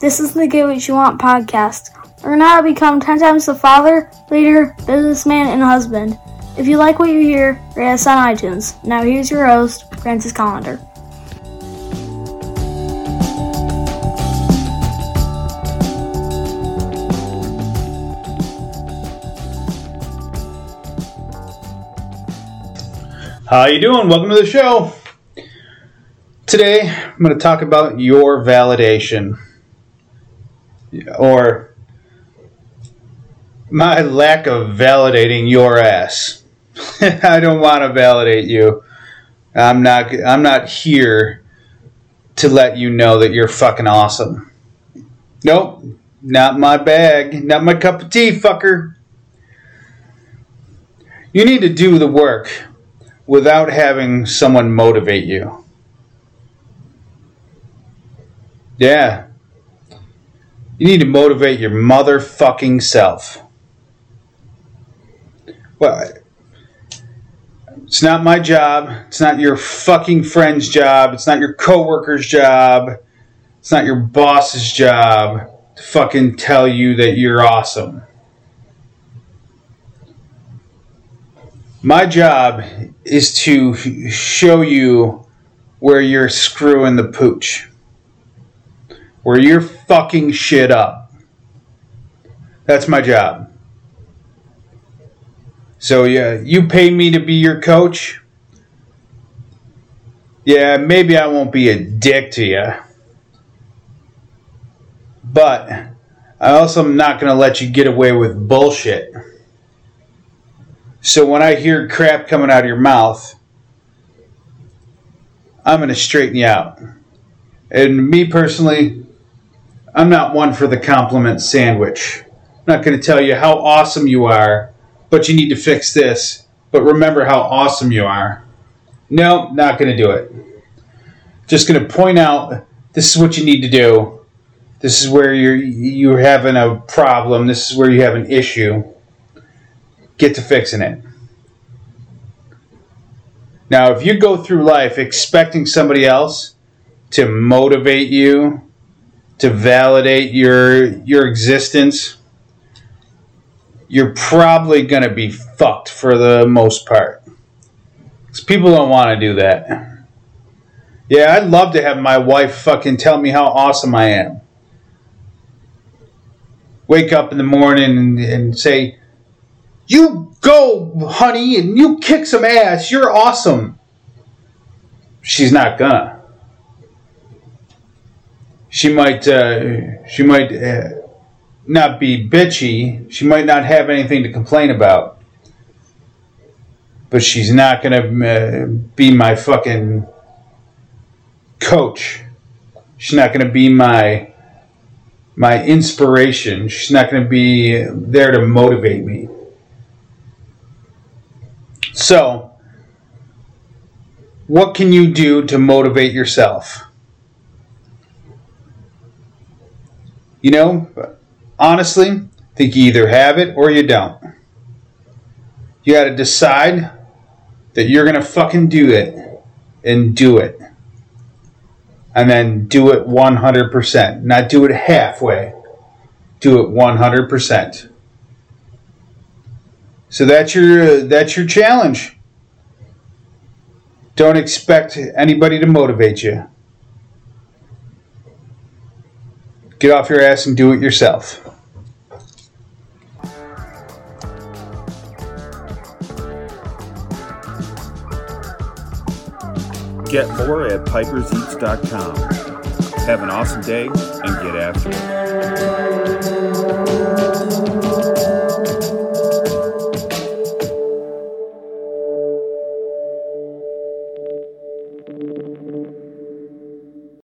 This is the Get What You Want podcast. Learn how to become 10 times the father, leader, businessman, and husband. If you like what you hear, rate us on iTunes. Now here's your host, Francis Collender. How you doing? Welcome to the show. Today, I'm going to talk about your validation or my lack of validating your ass. I don't want to validate you. I'm not I'm not here to let you know that you're fucking awesome. Nope, not my bag, not my cup of tea, fucker. You need to do the work without having someone motivate you. Yeah. You need to motivate your motherfucking self. Well, it's not my job. It's not your fucking friend's job. It's not your coworker's job. It's not your boss's job to fucking tell you that you're awesome. My job is to show you where you're screwing the pooch, where you're fucking shit up. That's my job. So, yeah, you pay me to be your coach. Yeah, maybe I won't be a dick to you. But I also am not going to let you get away with bullshit. So when I hear crap coming out of your mouth, I'm going to straighten you out. And me personally, I'm not one for the compliment sandwich. I'm not going to tell you how awesome you are, but you need to fix this. But remember how awesome you are. No, not going to do it. Just going to point out this is what you need to do. This is where you're you're having a problem. This is where you have an issue get to fixing it. Now, if you go through life expecting somebody else to motivate you, to validate your your existence, you're probably going to be fucked for the most part. Because people don't want to do that. Yeah, I'd love to have my wife fucking tell me how awesome I am. Wake up in the morning and, and say, you go, honey, and you kick some ass. You're awesome. She's not gonna. She might. Uh, she might uh, not be bitchy. She might not have anything to complain about. But she's not gonna uh, be my fucking coach. She's not gonna be my my inspiration. She's not gonna be there to motivate me. So, what can you do to motivate yourself? You know, honestly, I think you either have it or you don't. You got to decide that you're going to fucking do it and do it. And then do it 100%. Not do it halfway. Do it 100%. So that's your that's your challenge. Don't expect anybody to motivate you. Get off your ass and do it yourself. Get more at piperseats.com. Have an awesome day and get after it.